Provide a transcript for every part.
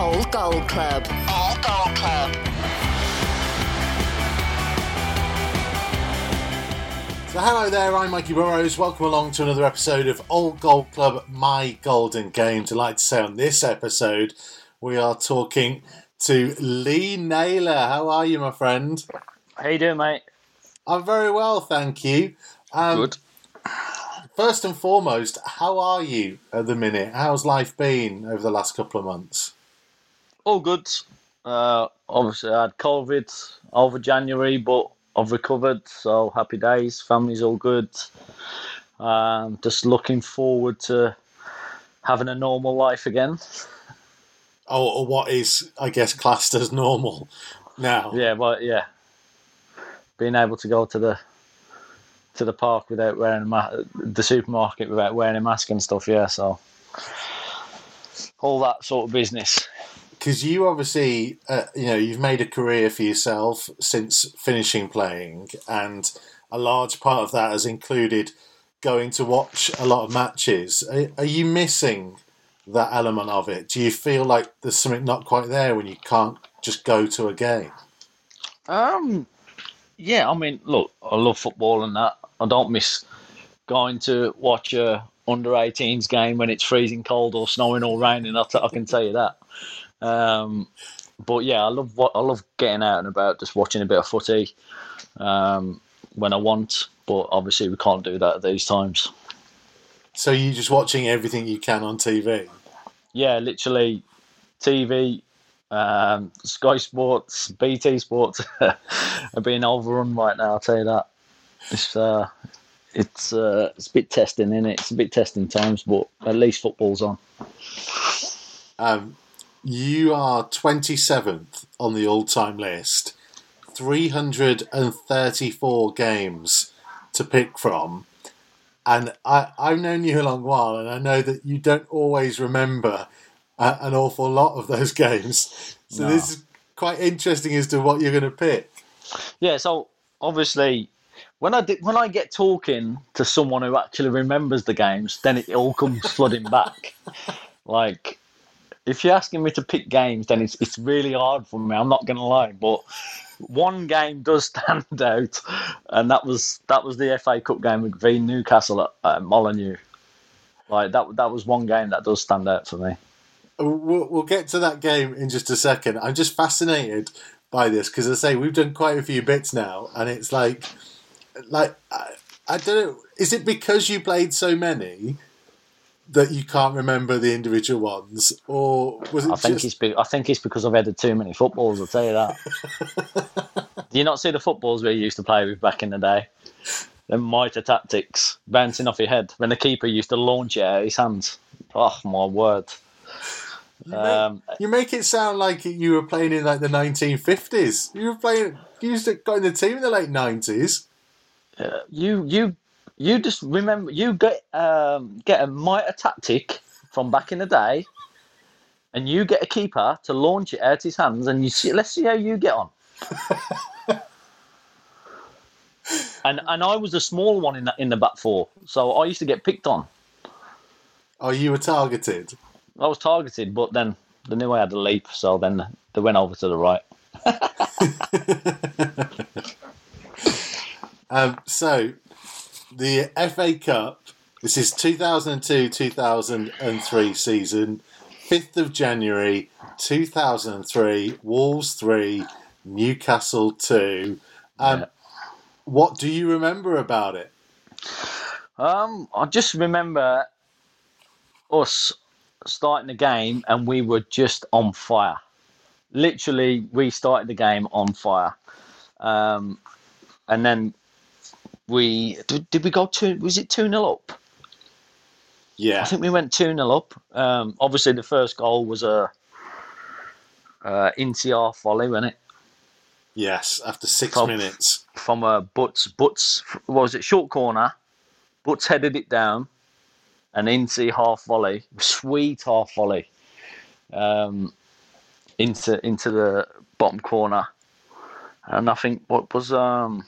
Old Gold Club. Old Gold Club. So, hello there, I'm Mikey Burrows. Welcome along to another episode of Old Gold Club My Golden Game. Delighted to say on this episode, we are talking to Lee Naylor. How are you, my friend? How you doing, mate? I'm very well, thank you. Um, Good. First and foremost, how are you at the minute? How's life been over the last couple of months? All good. Uh, obviously, I had COVID over January, but I've recovered, so happy days. Family's all good. Um, just looking forward to having a normal life again. Oh, or what is, I guess, classed as normal now? Yeah, but yeah, being able to go to the to the park without wearing a ma- the supermarket without wearing a mask and stuff. Yeah, so all that sort of business. Because you obviously, uh, you know, you've made a career for yourself since finishing playing, and a large part of that has included going to watch a lot of matches. Are, are you missing that element of it? Do you feel like there's something not quite there when you can't just go to a game? Um, yeah, I mean, look, I love football and that. I don't miss going to watch a under 18s game when it's freezing cold or snowing or raining. I, t- I can tell you that. Um, but yeah, I love what I love getting out and about, just watching a bit of footy um, when I want. But obviously, we can't do that at these times. So you're just watching everything you can on TV. Yeah, literally, TV, um, Sky Sports, BT Sports are being overrun right now. I'll tell you that. It's uh, it's uh, it's a bit testing in it. It's a bit testing times, but at least football's on. Um, you are 27th on the all-time list. 334 games to pick from. And I, I've known you a long while, and I know that you don't always remember uh, an awful lot of those games. So No. this is quite interesting as to what you're going to pick. Yeah, so obviously, when I did, when I get talking to someone who actually remembers the games, then it all comes flooding back. Like, if you're asking me to pick games, then it's it's really hard for me. I'm not going to lie, but one game does stand out, and that was that was the FA Cup game with v Newcastle at, at Molineux. Like that that was one game that does stand out for me. We'll, we'll get to that game in just a second. I'm just fascinated by this because I say we've done quite a few bits now, and it's like, like I, I don't know. Is it because you played so many that you can't remember the individual ones, or was it I think just? it's be- I think it's because I've had too many footballs. I'll tell you that. Do you not see the footballs we used to play with back in the day? The mitre tactics bouncing off your head when the keeper used to launch it out of his hands. Oh my word! You make, Um, you make it sound like you were playing in like the 1950s. You were playing. You used to got in the team in the late 90s. you you you just remember you get um, get a mitre tactic from back in the day, and you get a keeper to launch it out his hands, and you see. Let's see how you get on. and and I was the small one in the, in the back four, so I used to get picked on. Oh, you were targeted. I was targeted, but then they knew I had a leap, so then they went over to the right. Um, so, the FA Cup, this is 2002 2003 season, 5th of January 2003, Wolves 3, Newcastle 2. Um, Yeah. What do you remember about it? Um, I just remember us starting the game and we were just on fire. Literally, we started the game on fire. Um, and then we did, did we go two? Was it two 0 up? Yeah. I think we went two 0 up. Um, obviously, the first goal was a uh, Incey volley, wasn't it? Yes, after six From- minutes. From a Butts Butts what was it short corner? Butts headed it down, and into half volley, sweet half volley, um, into into the bottom corner, and I think what was um,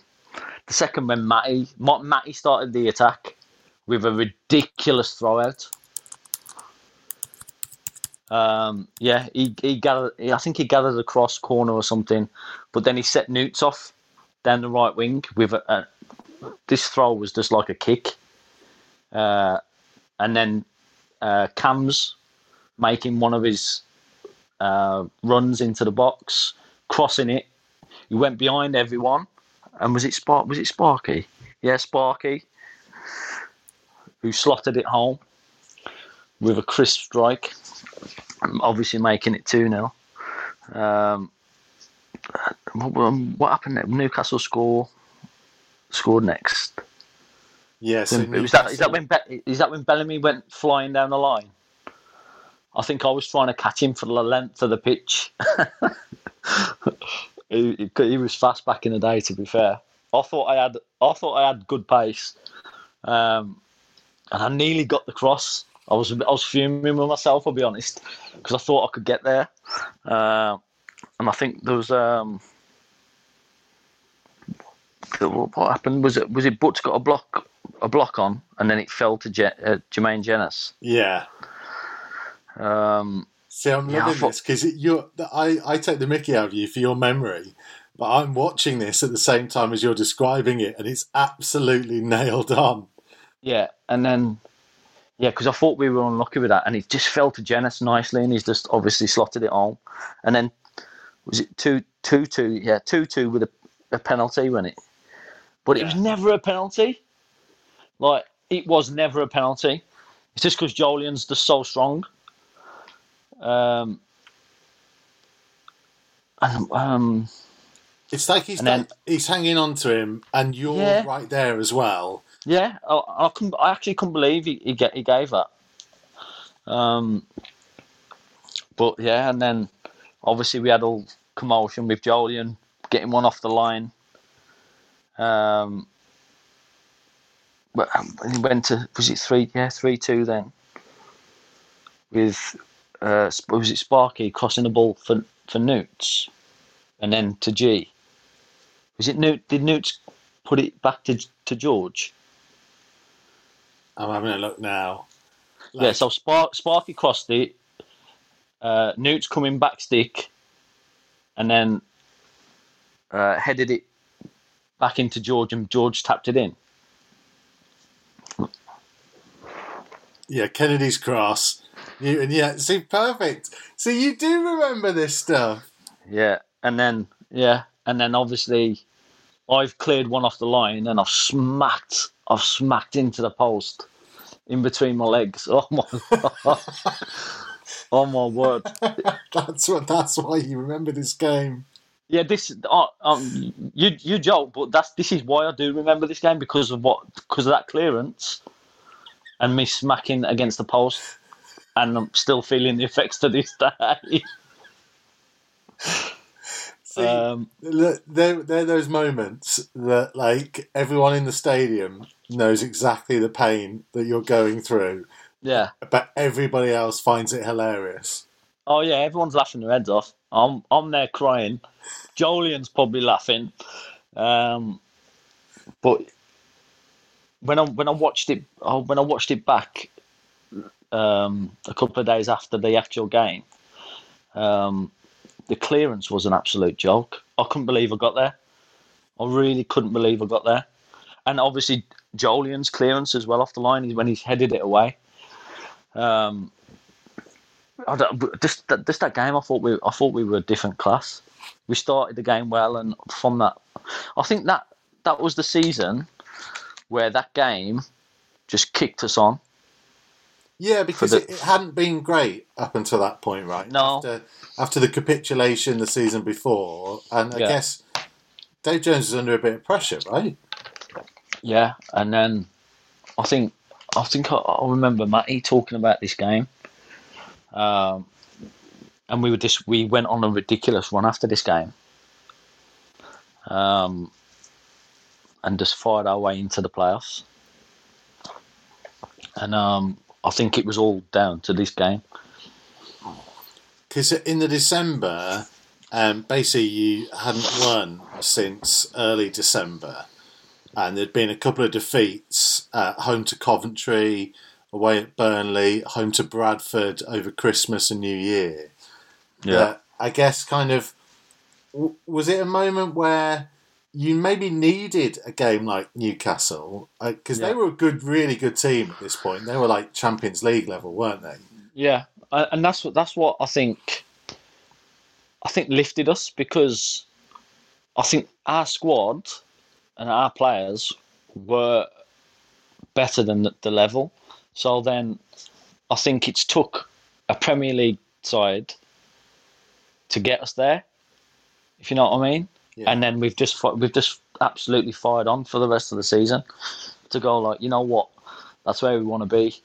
the second when Matty Ma- Matty started the attack with a ridiculous throw out. Um, yeah, he, he gathered. I think he gathered across corner or something, but then he set Newts off down the right wing with a, a this throw was just like a kick, uh, and then uh, Cams making one of his uh, runs into the box, crossing it. He went behind everyone, and was it Spark? Was it Sparky? Yeah, Sparky, who slotted it home with a crisp strike, obviously making it two 0 um, what, what happened? Newcastle score scored next. Yeah, so was that, is that when Be- is that when Bellamy went flying down the line? I think I was trying to catch him for the length of the pitch. he, he, was fast back in the day. To be fair, I thought I had I thought I had good pace, um, and I nearly got the cross. I was I was fuming with myself. I'll be honest, because I thought I could get there, uh, and I think there was. Um, what happened was it was it Butts got a block a block on and then it fell to Je- uh, Jermaine Jenas. Yeah. Um, See, I'm Yeah, loving thought- this because you I I take the Mickey out of you for your memory, but I'm watching this at the same time as you're describing it, and it's absolutely nailed on. yeah, and then yeah, because I thought we were unlucky with that, and it just fell to Jenas nicely, and he's just obviously slotted it on, and then was it two two two? Yeah, two two with a, a penalty, when it? But it was never a penalty. Like it was never a penalty. It's just because Joleon's just so strong. Um, and, um, It's like he's then- like- he's hanging on to him, and you're Yeah. right there as well. Yeah, I, I, couldn't, I actually couldn't believe he he, get, he gave that. Um, but yeah, and then obviously we had all commotion with Joleon getting one off the line. Um, but um, he went to was it three? Yeah, three two then. With uh, was it Sparky crossing the ball for for Newts, and then to G. Was it Newt? Did Newts put it back to to George? I'm having a look now. yeah, so Spark, Sparky crossed it. Uh, Newt's coming back stick, and then uh, headed it back into George, and George tapped it in. Yeah, Kennedy's cross. And yeah, see, perfect. So you do remember this stuff. Yeah, and then yeah, and then obviously I've cleared one off the line, and I've smacked, I've smacked into the post in between my legs. Oh my, oh my word. That's what. That's why you remember this game. Yeah, this uh, um, you you joke, but that's this is why I do remember this game because of what because of that clearance and me smacking against the post, and I'm still feeling the effects to this day. See, um, look, they're, they're those moments that, like, everyone in the stadium knows exactly the pain that you're going through, yeah. but everybody else finds it hilarious. Oh yeah, everyone's laughing their heads off. I'm I'm there crying. Joleon's probably laughing. Um, but when I when I watched it oh, when I watched it back um, a couple of days after the actual game, um, the clearance was an absolute joke. I couldn't believe I got there. I really couldn't believe I got there. And obviously Joleon's clearance as well off the line when he's headed it away. Um, just that, just that game, I thought we, I thought we were a different class. We started the game well, and from that, I think that that was the season where that game just kicked us on. Yeah, because the- it, it hadn't been great up until that point, right? No. After, after the capitulation the season before, and I Yeah. guess Dave Jones is under a bit of pressure, right? Yeah, and then I think I think I, I remember Matty talking about this game, um, and we were just we went on a ridiculous run after this game, um, and just fired our way into the playoffs, and um, I think it was all down to this game. Because in the December, um, basically you hadn't won since early December, and there'd been a couple of defeats at home to Coventry, away at Burnley, home to Bradford over Christmas and New Year. Yeah. I guess kind of was it a moment where you maybe needed a game like Newcastle uh, because they Yeah. were a good, really good team at this point. They were like Champions League level, weren't they? Yeah, I- and that's what that's what I think. I think lifted us because I think our squad and our players were better than the, the level. So then, I think it's took a Premier League side to get us there. If you know what I mean. Yeah. And then we've just we've just absolutely fired on for the rest of the season to go like you know what that's where we want to be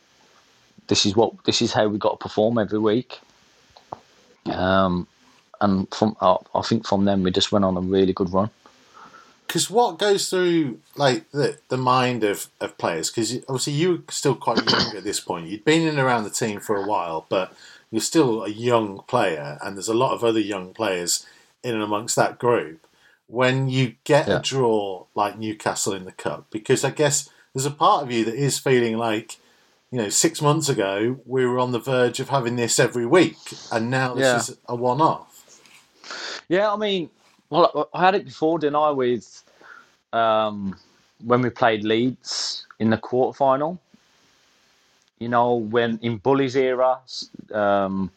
this is what this is how we got to perform every week. Um, and from I I think from then we just went on a really good run. Because what goes through like the the mind of, of players? Because obviously you were still quite young at this point. You'd been in and around the team for a while, but you're still a young player, and there's a lot of other young players in and amongst that group. When you get Yeah. a draw like Newcastle in the cup, because I guess there's a part of you that is feeling like, you know, six months ago we were on the verge of having this every week, and now this Yeah. is a one-off. Yeah, I mean, well, I had it before, didn't I? With um, when we played Leeds in the quarter final. You know, when in Bully's era, um,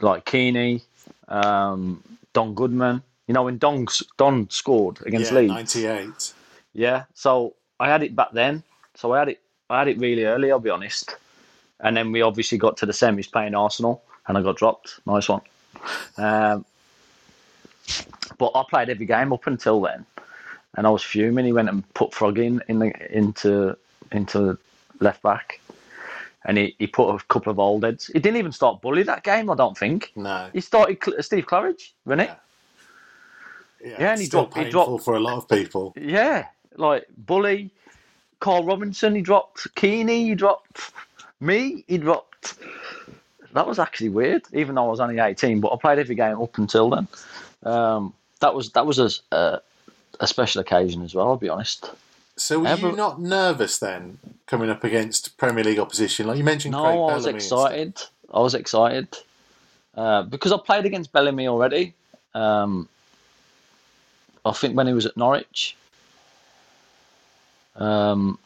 like Keeney, um, Don Goodman. You know, when Don Don scored against yeah, Leeds. '98. Yeah, so I had it back then. So I had it. I had it really early. I'll be honest. And then we obviously got to the semis playing Arsenal, and I got dropped. Nice one. Um, but I played every game up until then, and I was fuming. He went and put Frog in, in the, into into left back, and he, he put a couple of old heads. He didn't even start bully that game. I don't think No. he started Cl- Steve Claridge, wasn't it? Yeah, Yeah, and he dropped- he dropped- for a lot of people. Yeah, like Bully, Carl Robinson, he dropped Keeney, he dropped me, he dropped. That was actually weird, even though I was only eighteen. But I played every game up until then. Um, that was that was a, a a special occasion as well. I'll be honest. So were Ever- you not nervous then, coming up against Premier League opposition? Like you mentioned, No, Craig I was Bellamy excited. I was excited uh, because I played against Bellamy already. Um, I think when he was at Norwich, um,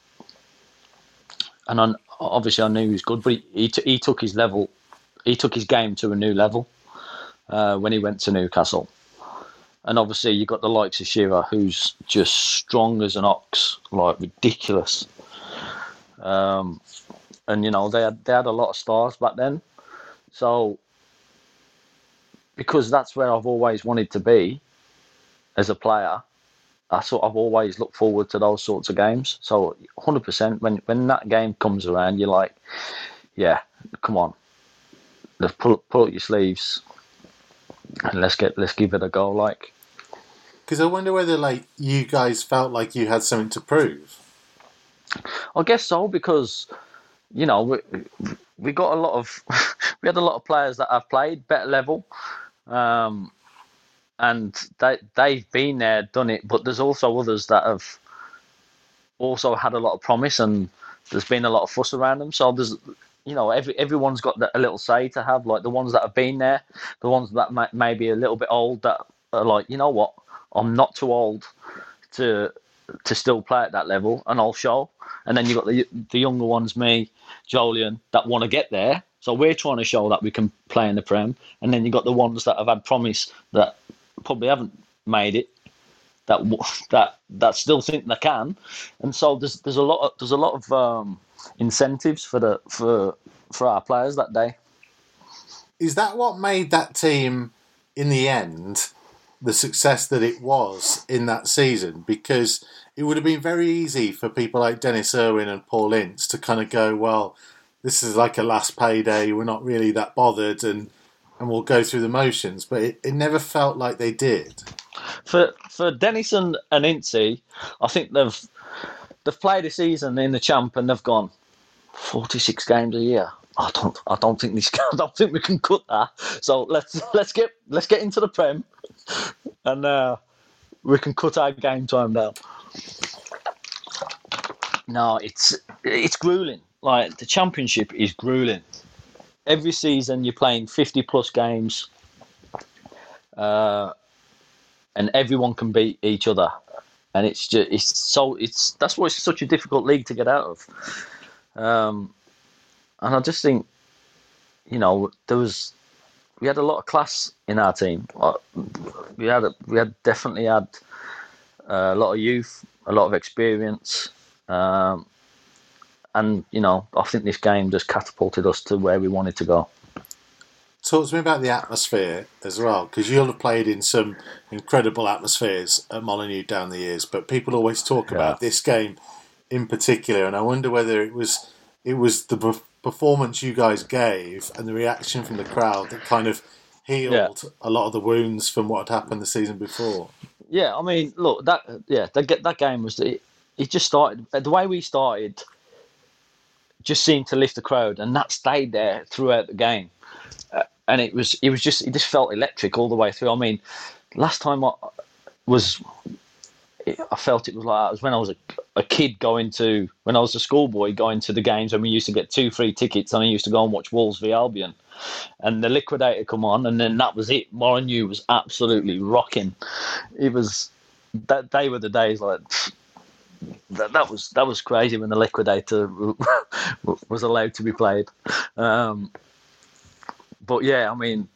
and I, obviously I knew he was good, but he he, t- he took his level, he took his game to a new level uh, when he went to Newcastle. And obviously you've got the likes of Shearer, who's just strong as an ox, like ridiculous. Um, and you know they had they had a lot of stars back then. So because that's where I've always wanted to be as a player, I sort I've always looked forward to those sorts of games. So 100% when when that game comes around, you're like, yeah, come on, let's pull pull up your sleeves and let's get let's give it a go. Like Because I wonder whether like you guys felt like you had something to prove. I guess so because you know we, we got a lot of we had a lot of players that have played better level, um, and they they've been there, done it. But there's also others that have also had a lot of promise, and there's been a lot of fuss around them. So there's you know every everyone's got a little say to have. Like the ones that have been there, the ones that may, may be a little bit old that are like you know what I'm not too old to to still play at that level, and I'll show. And then you've got the the younger ones, me, Joleon, that want to get there. So we're trying to show that we can play in the Prem. And then you've got the ones that have had promise that probably haven't made it, that that that still think they can. And so there's there's a lot of there's a lot of um, incentives for the for for our players that day. Is that what made that team in the end the success that it was in that season? Because it would have been very easy for people like Denis Irwin and Paul Ince to kind of go, well, this is like a last payday. We're not really that bothered, and and we'll go through the motions. But it, it never felt like they did. for for Denison and Incy, I think they've they've played a season in the champ and they've gone forty six games a year. I don't I don't think this I don't think we can cut that. So let's let's get let's get into the prem and uh, we can cut our game time down. No, it's it's grueling. like the championship is grueling. Every season you're playing 50 plus games, uh, and everyone can beat each other, and it's just it's so it's that's why it's such a difficult league to get out of. Um, and I just think, you know, there was we had a lot of class in our team. Uh, We had a, we had definitely had uh, a lot of youth, a lot of experience. Um, and you know, I think this game just catapulted us to where we wanted to go. Talk to me about the atmosphere as well, because you'll have played in some incredible atmospheres at Molineux down the years. But people always talk about this game in particular, and I wonder whether it was it was the per- performance you guys gave and the reaction from the crowd that kind of healed Yeah. a lot of the wounds from what had happened the season before. Yeah, I mean, look, that yeah, that that game was it, it just started the way we started. Just seemed to lift the crowd, and that stayed there throughout the game. Uh, and it was it was just it just felt electric all the way through. I mean, last time I was, I felt it was like it was when I was a, a kid going to when I was a schoolboy going to the games when we used to get two free tickets and I used to go and watch Wolves v Albion, and the Liquidator come on, and then that was it. Molineux was absolutely rocking. It was that they were the days like. That, that was that was crazy when the liquidator was allowed to be played, um, but yeah, I mean,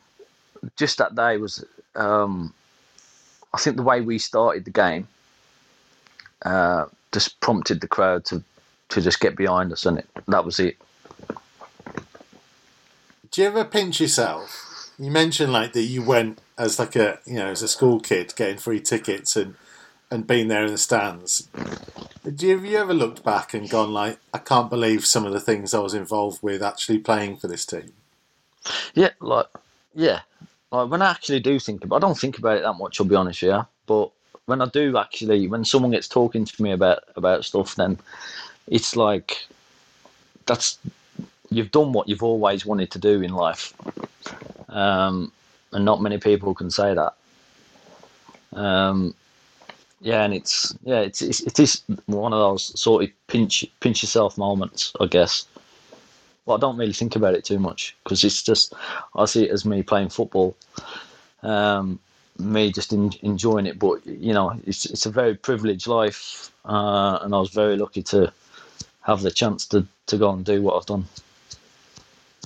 just that day was. Um, I think the way we started the game uh, just prompted the crowd to to just get behind us, and it, that was it. Do you ever pinch yourself? You mentioned like that you went as like a you know as a school kid getting free tickets and and being there in the stands. Have you ever looked back and gone like, I can't believe some of the things I was involved with actually playing for this team? Yeah, like yeah, like when I actually do think about, I don't think about it that much. I'll be honest, yeah. But when I do actually, when someone gets talking to me about about stuff, then it's like that's you've done what you've always wanted to do in life, um, and not many people can say that. Um, yeah, and it's yeah, it's, it's it is one of those sort of pinch pinch yourself moments, I guess. Well, I don't really think about it too much because it's just I see it as me playing football, um, me just in, enjoying it. But you know, it's it's a very privileged life, uh, and I was very lucky to have the chance to, to go and do what I've done.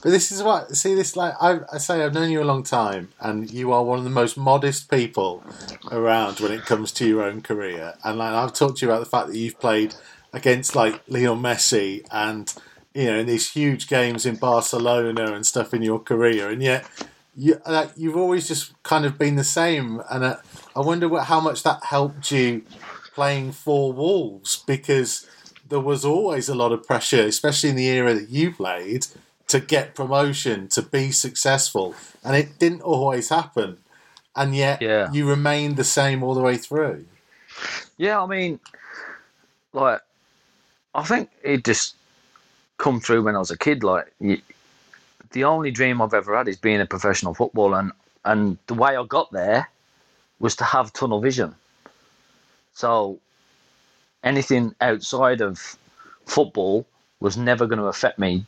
But this is what see this like I, I say I've known you a long time, and you are one of the most modest people around when it comes to your own career. And like I've talked to you about the fact that you've played against like Lionel Messi and you know in these huge games in Barcelona and stuff in your career, and yet you like you've always just kind of been the same. And uh, I wonder what how much that helped you playing for Wolves because there was always a lot of pressure, especially in the era that you played to get promotion, to be successful, and it didn't always happen. And yet, Yeah. you remained the same all the way through. Yeah, I mean, like, I think it just come through when I was a kid. Like, you, the only dream I've ever had is being a professional footballer, and and the way I got there was to have tunnel vision. So, anything outside of football was never going to affect me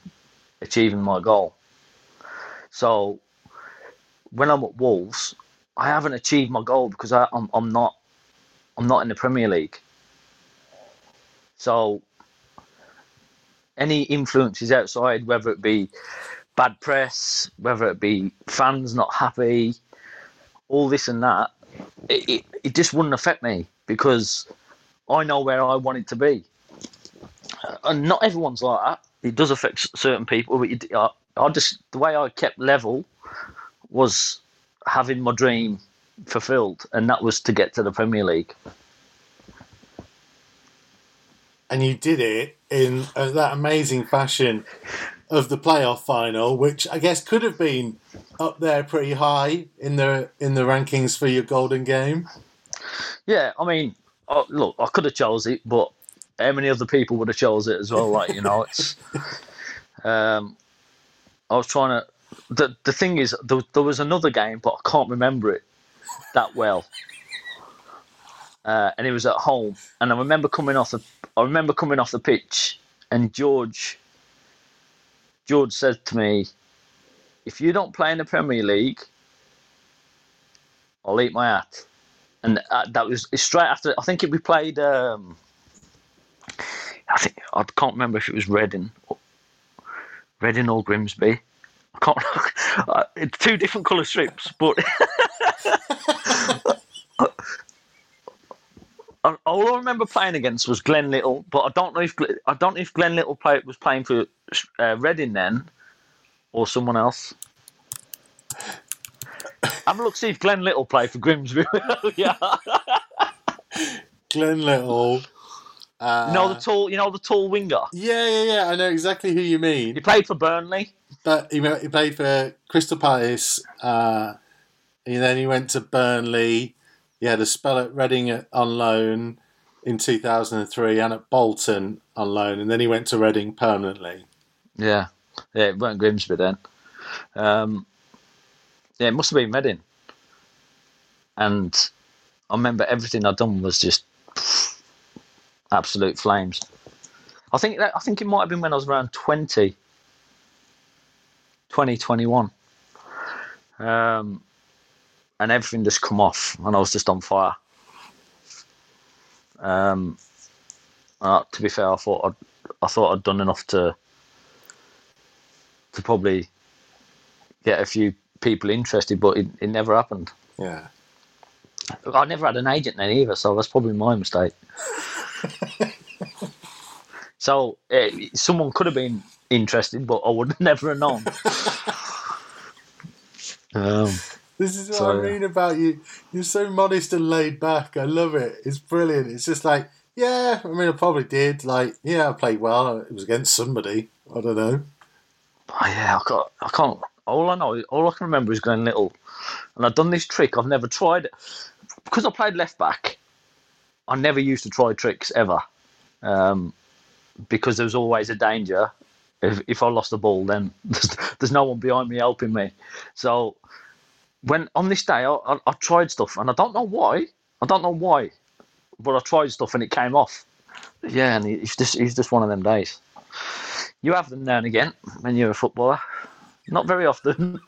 achieving my goal. So, when I'm at Wolves, I haven't achieved my goal because I, I'm I'm not I'm not in the Premier League. So any influences outside, whether it be bad press, whether it be fans not happy, all this and that, it, it, it just wouldn't affect me because I know where I wanted to be. And not everyone's like that. It does affect certain people, but it, I, I just the way I kept level was having my dream fulfilled, and that was to get to the Premier League. And you did it in uh, that amazing fashion of the playoff final, which I guess could have been up there pretty high in the in the rankings for your golden game. Yeah, I mean, look, I could have chose it, but how many other people would have chose it as well? Like, you know, it's. Um, I was trying to. The the thing is, there, there was another game, but I can't remember it that well. Uh, and it was at home, and I remember coming off the. I remember coming off the pitch, and George George said to me, "If you don't play in the Premier League, I'll eat my hat." And uh, that was straight after. I think it, we played. Um, I think I can't remember if it was Reading, Reading or Grimsby. I can't. Uh, it's two different colour strips, but all I remember playing against was Glen Little, but I don't know if I don't know if Glen Little play, was playing for uh, Reading then, or someone else. Have a look, see if Glen Little played for Grimsby. yeah, Glen Little. Uh, you know the tall, you know the tall winger. Yeah, yeah, yeah. I know exactly who you mean. He played for Burnley. But he, he played for Crystal Palace. Uh, and then he went to Burnley. He had a spell at Reading at- on loan in 2003 and at Bolton on loan. And then he went to Reading permanently. Yeah, yeah, it weren't Grimsby then. Um, yeah, it must have been Reading. And I remember everything I'd done was just absolute flames. I think that, I think it might have been when I was around 20, 20, 21. Um, and everything just come off, and I was just on fire. Um, uh, to be fair, I thought I'd, I thought I'd done enough to to probably get a few people interested, but it, it never happened. Yeah. I never had an agent then either, so that's probably my mistake. so uh, someone could have been interested, but I would have never have known. um, This is what So, I yeah. mean about you. You're so modest and laid back. I love it. It's brilliant. It's just like, yeah, I mean, I probably did. Like, yeah, I played well. It was against somebody. I don't know. oh, yeah, I can't, I can't. All I know, all I can remember is Glen Little, and I've done this trick. I've never tried it because I played left back. I never used to try tricks ever, um, because there was always a danger. If, if I lost the ball, then there's, there's no one behind me helping me. So when on this day, I, I, I tried stuff, and I don't know why. I don't know why, but I tried stuff and it came off. Yeah, and it's just it's just one of them days. You have them now and again when you're a footballer. Not very often,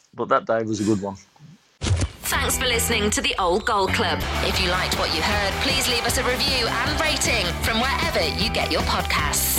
but that day was a good one. Thanks for listening to the Old Gold Club. If you liked what you heard, please leave us a review and rating from wherever you get your podcasts.